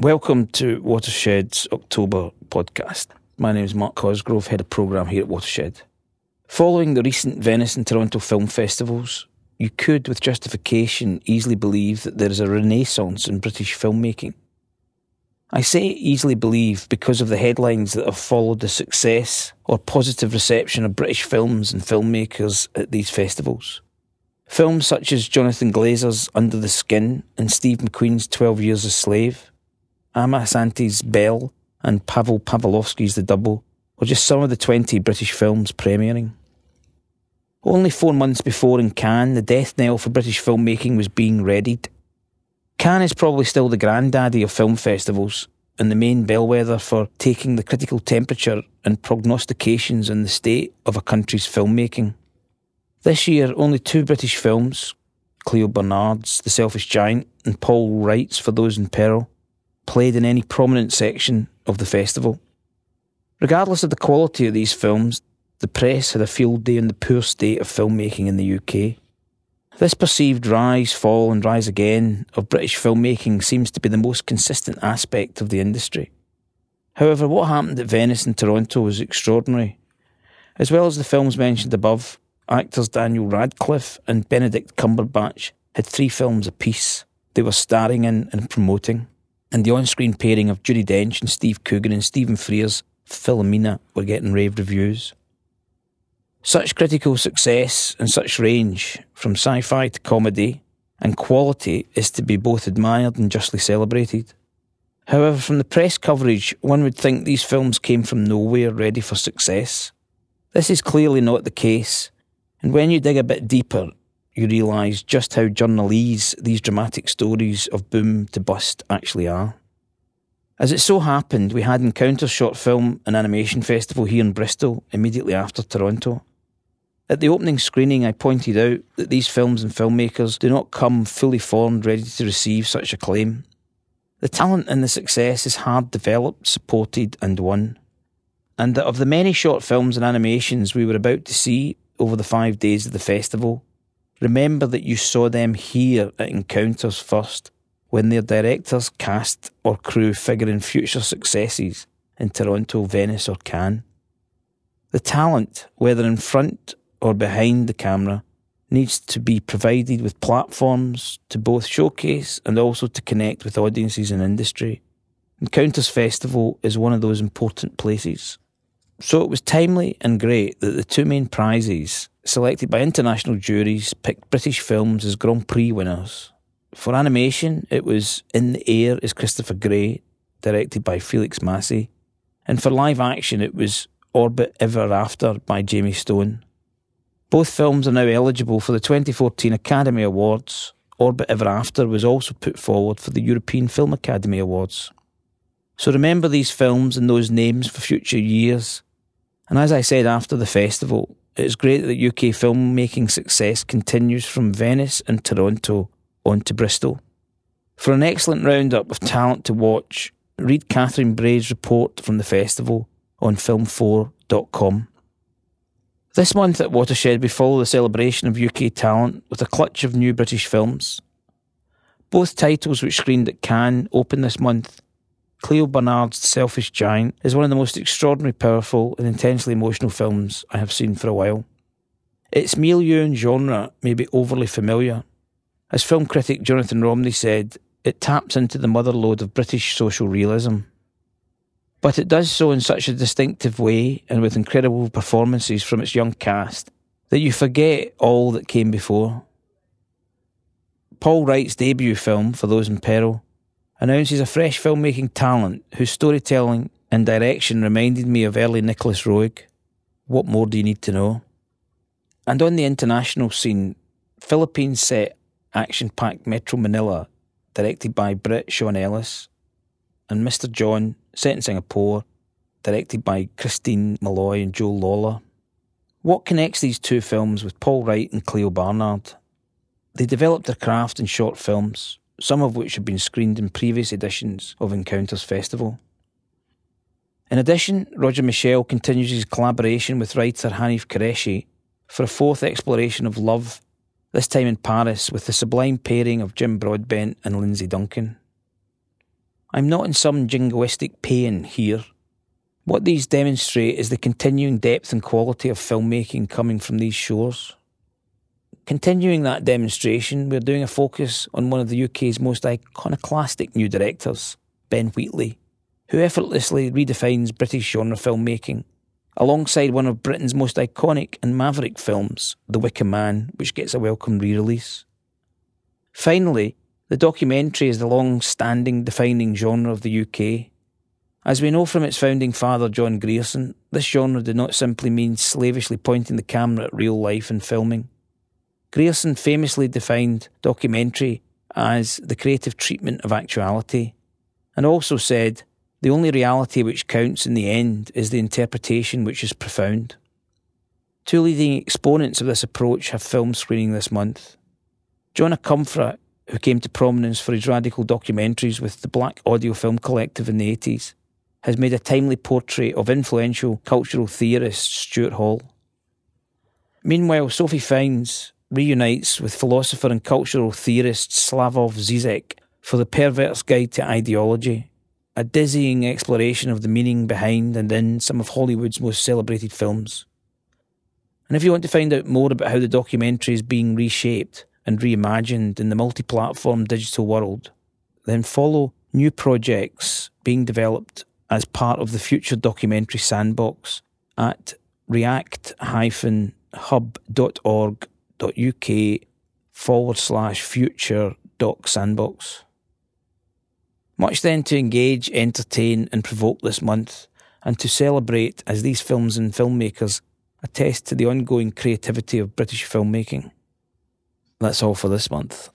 Welcome to Watershed's October podcast. My name is Mark Cosgrove, Head of Programme here at Watershed. Following the recent Venice and Toronto film festivals, you could, with justification, easily believe that there is a renaissance in British filmmaking. I say easily believe because of the headlines that have followed the success or positive reception of British films and filmmakers at these festivals. Films such as Jonathan Glazer's Under the Skin and Steve McQueen's 12 Years a Slave, Amma Asante's Belle and Pavel Pavlovsky's The Double were just some of the 20 British films premiering. Only four months before in Cannes, the death knell for British filmmaking was being readied. Cannes is probably still the granddaddy of film festivals and the main bellwether for taking the critical temperature and prognostications on the state of a country's filmmaking. This year, only two British films, Clio Barnard's The Selfish Giant and Paul Wright's For Those in Peril, played in any prominent section of the festival. Regardless of the quality of these films, the press had a field day on the poor state of filmmaking in the UK. This perceived rise, fall, and rise again of British filmmaking seems to be the most consistent aspect of the industry. However, what happened at Venice and Toronto was extraordinary. As well as the films mentioned above, actors Daniel Radcliffe and Benedict Cumberbatch had three films apiece they were starring in and promoting, and the on screen pairing of Judi Dench and Steve Coogan and Stephen Frears' Philomena were getting rave reviews. Such critical success and such range, from sci fi to comedy, and quality is to be both admired and justly celebrated. However, from the press coverage, one would think these films came from nowhere ready for success. This is clearly not the case, and when you dig a bit deeper, you realise just how journalese these dramatic stories of boom to bust actually are. As it so happened, we had Encounter Short Film and Animation Festival here in Bristol immediately after Toronto. At the opening screening, I pointed out that these films and filmmakers do not come fully formed, ready to receive such acclaim. The talent and the success is hard developed, supported, and won. And that of the many short films and animations we were about to see over the five days of the festival, remember that you saw them here at Encounters first, when their directors, cast, or crew figure in future successes in Toronto, Venice, or Cannes. The talent, whether in front or behind the camera needs to be provided with platforms to both showcase and also to connect with audiences and industry. Encounters Festival is one of those important places. So it was timely and great that the two main prizes, selected by international juries, picked British films as Grand Prix winners. For animation, it was In the Air Is Christopher Gray, directed by Felix Massie. And for live action, it was Orbit Ever After by Jamie Stone. Both films are now eligible for the 2014 Academy Awards. Orbit Ever After was also put forward for the European Film Academy Awards. So remember these films and those names for future years. And as I said after the festival, it is great that UK filmmaking success continues from Venice and Toronto on to Bristol. For an excellent roundup of talent to watch, read Catherine Bray's report from the festival on film4.com. This month at Watershed, we follow the celebration of UK talent with a clutch of new British films. Both titles which screened at Cannes open this month. Clio Barnard's Selfish Giant is one of the most extraordinary, powerful, and intensely emotional films I have seen for a while. Its milieu and genre may be overly familiar. As film critic Jonathan Romney said, it taps into the motherlode of British social realism. But it does so in such a distinctive way and with incredible performances from its young cast that you forget all that came before. Paul Wright's debut film, For Those in Peril, announces a fresh filmmaking talent whose storytelling and direction reminded me of early Nicolas Roeg. What more do you need to know? And on the international scene, Philippines set action packed Metro Manila, directed by Brit Sean Ellis, and Mr. John set in Singapore, directed by Christine Molloy and Joel Lawlor. What connects these two films with Paul Wright and Clio Barnard? They developed their craft in short films, some of which have been screened in previous editions of Encounters Festival. In addition, Roger Michell continues his collaboration with writer Hanif Kureishi for a fourth exploration of love, this time in Paris with the sublime pairing of Jim Broadbent and Lindsay Duncan. I'm not in some jingoistic pain here. What these demonstrate is the continuing depth and quality of filmmaking coming from these shores. Continuing that demonstration, we're doing a focus on one of the UK's most iconoclastic new directors, Ben Wheatley, who effortlessly redefines British genre filmmaking, alongside one of Britain's most iconic and maverick films, The Wicker Man, which gets a welcome re release. Finally, the documentary is the long standing defining genre of the UK. As we know from its founding father, John Grierson, this genre did not simply mean slavishly pointing the camera at real life and filming. Grierson famously defined documentary as the creative treatment of actuality, and also said, the only reality which counts in the end is the interpretation which is profound. Two leading exponents of this approach have film screening this month. John Akomfrah, who came to prominence for his radical documentaries with the Black Audio Film Collective in the 80s, has made a timely portrait of influential cultural theorist Stuart Hall. Meanwhile, Sophie Fiennes, reunites with philosopher and cultural theorist Slavoj Zizek for The Pervert's Guide to Ideology, a dizzying exploration of the meaning behind and in some of Hollywood's most celebrated films. And if you want to find out more about how the documentary is being reshaped and reimagined in the multi platform digital world, then follow new projects being developed as part of the future documentary sandbox at react hub.org uk forward slash future doc sandbox. Much then to engage, entertain, and provoke this month, and to celebrate as these films and filmmakers attest to the ongoing creativity of British filmmaking. That's all for this month.